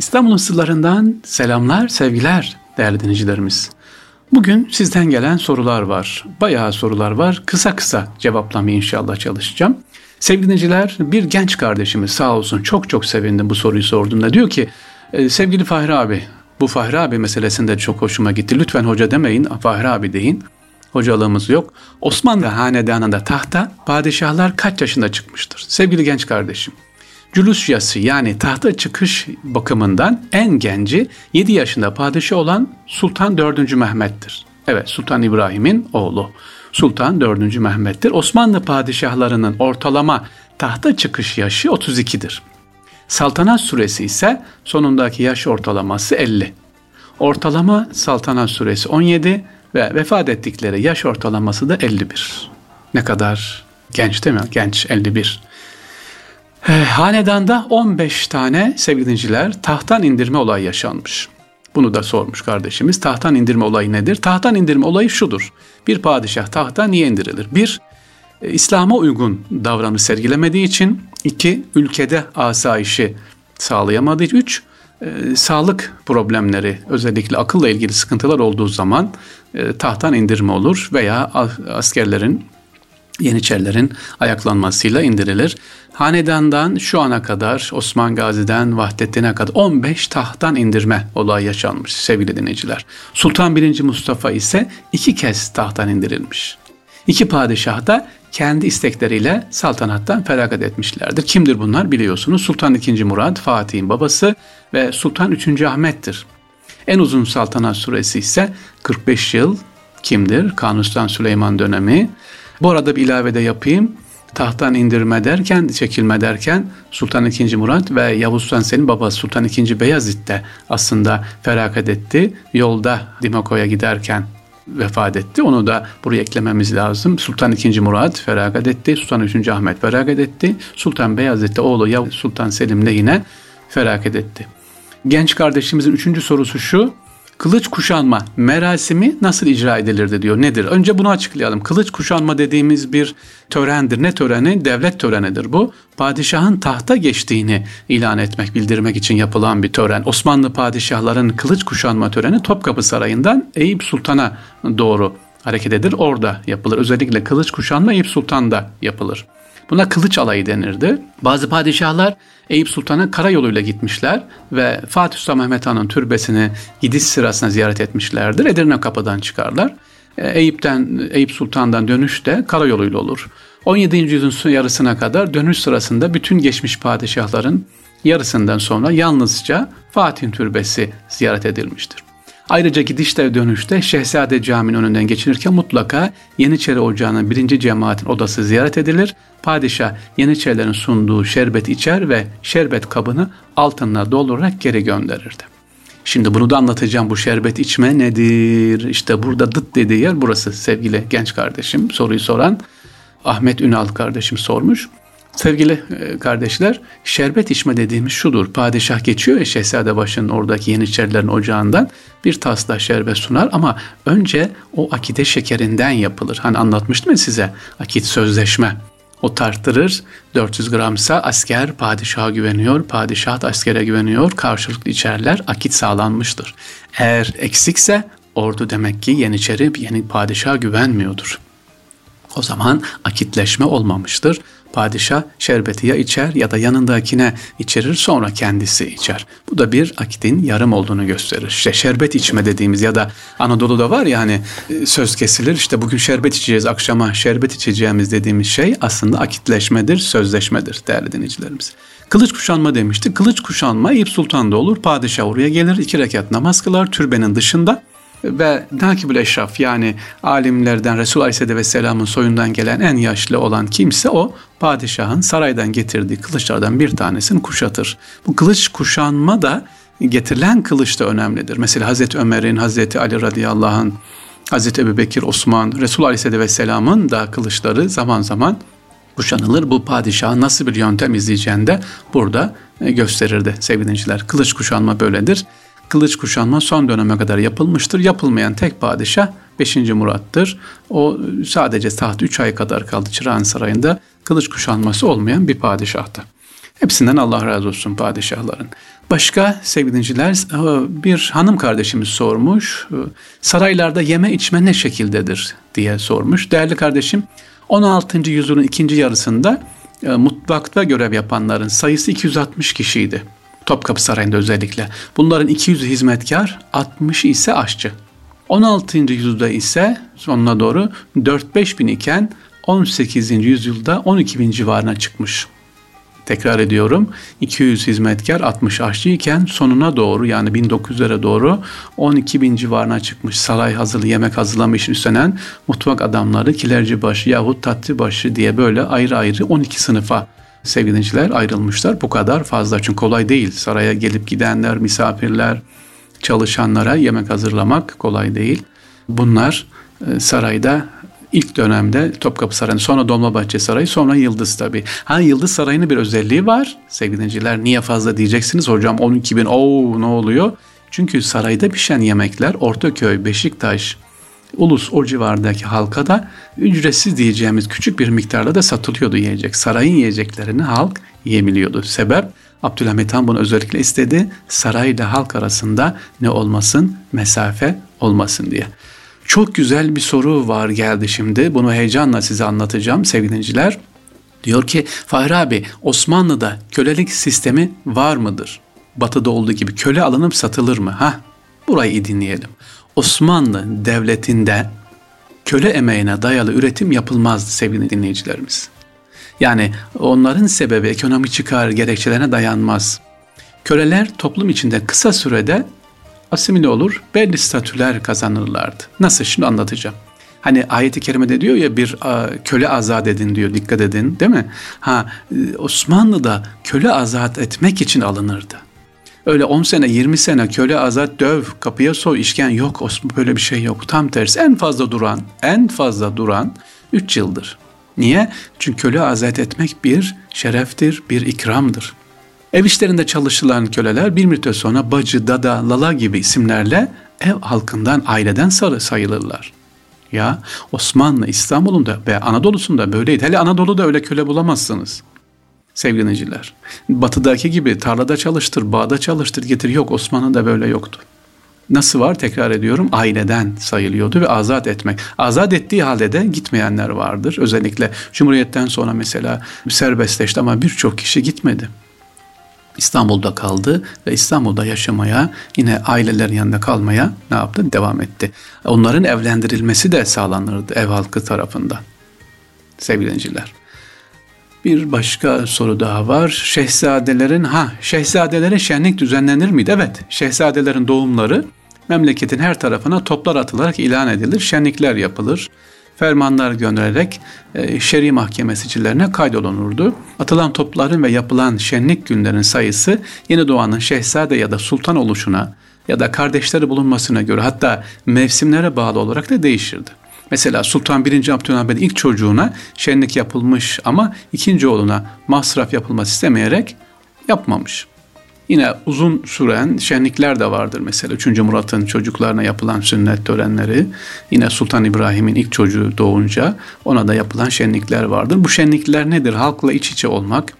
İstanbul'un sırlarından selamlar, sevgiler değerli dinleyicilerimiz. Bugün sizden gelen sorular var. Bayağı sorular var. Kısa kısa cevaplamaya inşallah çalışacağım. Sevgili dinleyiciler bir genç kardeşimiz sağ olsun çok çok sevindim bu soruyu sorduğunda. Diyor ki e, sevgili Fahri abi bu Fahri abi meselesinde çok hoşuma gitti. Lütfen hoca demeyin Fahri abi deyin. Hocalığımız yok. Osmanlı hanedanında tahta padişahlar kaç yaşında çıkmıştır? Sevgili genç kardeşim. Cülüs yası yani tahta çıkış bakımından en genci 7 yaşında padişah olan Sultan 4. Mehmet'tir. Evet Sultan İbrahim'in oğlu. Sultan 4. Mehmet'tir. Osmanlı padişahlarının ortalama tahta çıkış yaşı 32'dir. Saltanat süresi ise sonundaki yaş ortalaması 50. Ortalama saltanat süresi 17 ve vefat ettikleri yaş ortalaması da 51. Ne kadar genç değil mi? Genç 51. Ee, hanedanda 15 tane sevgili dinciler tahttan indirme olayı yaşanmış. Bunu da sormuş kardeşimiz. Tahttan indirme olayı nedir? Tahttan indirme olayı şudur. Bir padişah tahttan niye indirilir? Bir, e, İslam'a uygun davranış sergilemediği için. iki ülkede asayişi sağlayamadığı için. Üç, e, sağlık problemleri özellikle akılla ilgili sıkıntılar olduğu zaman e, tahttan indirme olur veya askerlerin Yeniçerilerin ayaklanmasıyla indirilir. Hanedandan şu ana kadar Osman Gazi'den Vahdettin'e kadar 15 tahttan indirme olayı yaşanmış sevgili dinleyiciler. Sultan 1. Mustafa ise iki kez tahttan indirilmiş. İki padişah da kendi istekleriyle saltanattan feragat etmişlerdir. Kimdir bunlar biliyorsunuz? Sultan II. Murad, Fatih'in babası ve Sultan III. Ahmet'tir. En uzun saltanat süresi ise 45 yıl kimdir? Kanuni Süleyman dönemi. Bu arada bir ilave de yapayım. Tahttan indirme derken, çekilme derken Sultan II. Murat ve Yavuz Sultan Selim babası Sultan II. Beyazıt de aslında feragat etti. Yolda Dimako'ya giderken vefat etti. Onu da buraya eklememiz lazım. Sultan II. Murat feragat etti. Sultan III. Ahmet feragat etti. Sultan Beyazıt de oğlu Yavuz Sultan Selim de yine feragat etti. Genç kardeşimizin üçüncü sorusu şu kılıç kuşanma merasimi nasıl icra edilirdi diyor. Nedir? Önce bunu açıklayalım. Kılıç kuşanma dediğimiz bir törendir. Ne töreni? Devlet törenidir bu. Padişahın tahta geçtiğini ilan etmek, bildirmek için yapılan bir tören. Osmanlı padişahların kılıç kuşanma töreni Topkapı Sarayı'ndan Eyüp Sultan'a doğru hareket edilir. Orada yapılır. Özellikle kılıç kuşanma Eyüp Sultan'da yapılır. Buna kılıç alayı denirdi. Bazı padişahlar Eyüp Sultan'a karayoluyla gitmişler ve Fatih Sultan Mehmet Han'ın türbesini gidiş sırasında ziyaret etmişlerdir. Edirne kapıdan çıkarlar. E, Eyüp'ten Eyüp Sultan'dan dönüş de karayoluyla olur. 17. yüzyılın yarısına kadar dönüş sırasında bütün geçmiş padişahların yarısından sonra yalnızca Fatih'in türbesi ziyaret edilmiştir. Ayrıca gidişte dönüşte Şehzade Camii'nin önünden geçinirken mutlaka Yeniçeri Ocağı'nın birinci cemaatin odası ziyaret edilir. Padişah Yeniçerilerin sunduğu şerbet içer ve şerbet kabını altınla doldurarak geri gönderirdi. Şimdi bunu da anlatacağım. Bu şerbet içme nedir? İşte burada dıt dediği yer burası sevgili genç kardeşim. Soruyu soran Ahmet Ünal kardeşim sormuş. Sevgili e, kardeşler, şerbet içme dediğimiz şudur. Padişah geçiyor ya Şehzadebaşı'nın oradaki Yeniçerilerin ocağından bir tasla şerbet sunar ama önce o akide şekerinden yapılır. Hani anlatmıştım ya size akit sözleşme. O tarttırır 400 gramsa asker padişaha güveniyor, padişah da askere güveniyor, karşılıklı içerler, akit sağlanmıştır. Eğer eksikse ordu demek ki Yeniçeri yeni padişaha güvenmiyordur. O zaman akitleşme olmamıştır. Padişah şerbeti ya içer ya da yanındakine içerir sonra kendisi içer. Bu da bir akitin yarım olduğunu gösterir. İşte şerbet içme dediğimiz ya da Anadolu'da var ya hani e, söz kesilir işte bugün şerbet içeceğiz akşama şerbet içeceğimiz dediğimiz şey aslında akitleşmedir, sözleşmedir değerli dinleyicilerimiz. Kılıç kuşanma demişti. Kılıç kuşanma Eyüp Sultan'da olur. Padişah oraya gelir iki rekat namaz kılar türbenin dışında ve nakibül eşraf yani alimlerden Resul Aleyhisselatü Vesselam'ın soyundan gelen en yaşlı olan kimse o padişahın saraydan getirdiği kılıçlardan bir tanesini kuşatır. Bu kılıç kuşanma da getirilen kılıç da önemlidir. Mesela Hazreti Ömer'in, Hazreti Ali radıyallahu anh, Hazreti Ebu Bekir, Osman, Resul Aleyhisselatü Vesselam'ın da kılıçları zaman zaman kuşanılır. Bu padişah nasıl bir yöntem izleyeceğini de burada gösterirdi sevgili dinleyiciler. Kılıç kuşanma böyledir kılıç kuşanma son döneme kadar yapılmıştır. Yapılmayan tek padişah 5. Murat'tır. O sadece taht 3 ay kadar kaldı Çırağan Sarayı'nda kılıç kuşanması olmayan bir padişahtı. Hepsinden Allah razı olsun padişahların. Başka sevgilinciler e, bir hanım kardeşimiz sormuş. E, saraylarda yeme içme ne şekildedir diye sormuş. Değerli kardeşim 16. yüzyılın ikinci yarısında e, mutfakta görev yapanların sayısı 260 kişiydi. Topkapı Sarayı'nda özellikle. Bunların 200 hizmetkar, 60 ise aşçı. 16. yüzyılda ise sonuna doğru 4-5 bin iken 18. yüzyılda 12 bin civarına çıkmış. Tekrar ediyorum 200 hizmetkar 60 aşçı iken sonuna doğru yani 1900'lere doğru 12 bin civarına çıkmış saray hazırlı yemek hazırlamış üstlenen mutfak adamları kilerci başı yahut tatlı başı diye böyle ayrı ayrı 12 sınıfa sevgiliciler ayrılmışlar. Bu kadar fazla çünkü kolay değil. Saraya gelip gidenler, misafirler, çalışanlara yemek hazırlamak kolay değil. Bunlar e, sarayda ilk dönemde Topkapı Sarayı, sonra Dolmabahçe Sarayı, sonra Yıldız tabii. Ha Yıldız Sarayı'nın bir özelliği var. Sevgili dinleyiciler niye fazla diyeceksiniz? Hocam 12 bin, ooo ne oluyor? Çünkü sarayda pişen yemekler Ortaköy, Beşiktaş, Ulus o civardaki halka da ücretsiz diyeceğimiz küçük bir miktarda da satılıyordu yiyecek. Sarayın yiyeceklerini halk yiyebiliyordu. Sebep Abdülhamit Han bunu özellikle istedi. Sarayla halk arasında ne olmasın? Mesafe olmasın diye. Çok güzel bir soru var geldi şimdi. Bunu heyecanla size anlatacağım sevgili Diyor ki Fahri abi Osmanlı'da kölelik sistemi var mıdır? Batı'da olduğu gibi köle alınıp satılır mı? Ha, burayı dinleyelim. Osmanlı Devleti'nde köle emeğine dayalı üretim yapılmazdı sevgili dinleyicilerimiz. Yani onların sebebi ekonomi çıkar gerekçelerine dayanmaz. Köleler toplum içinde kısa sürede asimile olur, belli statüler kazanırlardı. Nasıl? Şimdi anlatacağım. Hani ayeti kerimede diyor ya bir köle azat edin diyor dikkat edin değil mi? Ha Osmanlı'da köle azat etmek için alınırdı. Öyle 10 sene 20 sene köle azat döv kapıya soy işken yok Osman böyle bir şey yok. Tam tersi en fazla duran en fazla duran 3 yıldır. Niye? Çünkü köle azat etmek bir şereftir, bir ikramdır. Ev işlerinde çalışılan köleler bir müddet sonra bacı, dada, lala gibi isimlerle ev halkından, aileden sarı sayılırlar. Ya Osmanlı, İstanbul'un da ve Anadolu'sunda böyleydi. Hele Anadolu'da öyle köle bulamazsınız sevgili dinleyiciler. Batıdaki gibi tarlada çalıştır, bağda çalıştır, getir. Yok Osmanlı'da böyle yoktu. Nasıl var tekrar ediyorum aileden sayılıyordu ve azat etmek. Azat ettiği halde de gitmeyenler vardır. Özellikle Cumhuriyet'ten sonra mesela serbestleşti ama birçok kişi gitmedi. İstanbul'da kaldı ve İstanbul'da yaşamaya yine ailelerin yanında kalmaya ne yaptı? Devam etti. Onların evlendirilmesi de sağlanırdı ev halkı tarafından. Sevgili dinleyiciler. Bir başka soru daha var. Şehzadelerin ha şehzadelere şenlik düzenlenir miydi? Evet. Şehzadelerin doğumları memleketin her tarafına toplar atılarak ilan edilir. Şenlikler yapılır. Fermanlar göndererek e, şer'i mahkeme sicillerine kaydolunurdu. Atılan topların ve yapılan şenlik günlerin sayısı yeni doğanın şehzade ya da sultan oluşuna ya da kardeşleri bulunmasına göre hatta mevsimlere bağlı olarak da değişirdi. Mesela Sultan 1. Abdülhamit ilk çocuğuna şenlik yapılmış ama ikinci oğluna masraf yapılması istemeyerek yapmamış. Yine uzun süren şenlikler de vardır mesela. 3. Murat'ın çocuklarına yapılan sünnet törenleri. Yine Sultan İbrahim'in ilk çocuğu doğunca ona da yapılan şenlikler vardır. Bu şenlikler nedir? Halkla iç içe olmak.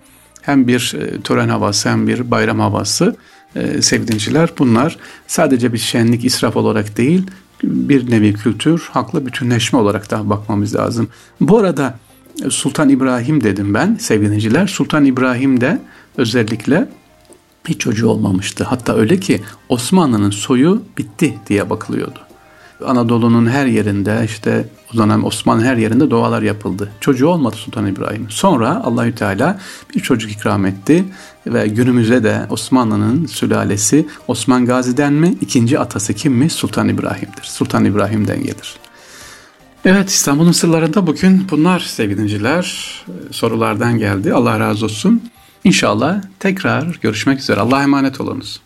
Hem bir e, tören havası hem bir bayram havası. Ee, sevdinciler bunlar sadece bir şenlik israf olarak değil bir nevi kültür, haklı bütünleşme olarak da bakmamız lazım. Bu arada Sultan İbrahim dedim ben sevgiliciler. Sultan İbrahim de özellikle hiç çocuğu olmamıştı. Hatta öyle ki Osmanlı'nın soyu bitti diye bakılıyordu. Anadolu'nun her yerinde işte o dönem Osmanlı her yerinde dualar yapıldı. Çocuğu olmadı Sultan İbrahim. Sonra Allahü Teala bir çocuk ikram etti ve günümüzde de Osmanlı'nın sülalesi Osman Gazi'den mi, ikinci atası kim mi? Sultan İbrahim'dir. Sultan İbrahim'den gelir. Evet İstanbul'un sırlarında bugün bunlar sevgili sorulardan geldi. Allah razı olsun. İnşallah tekrar görüşmek üzere. Allah'a emanet olunuz.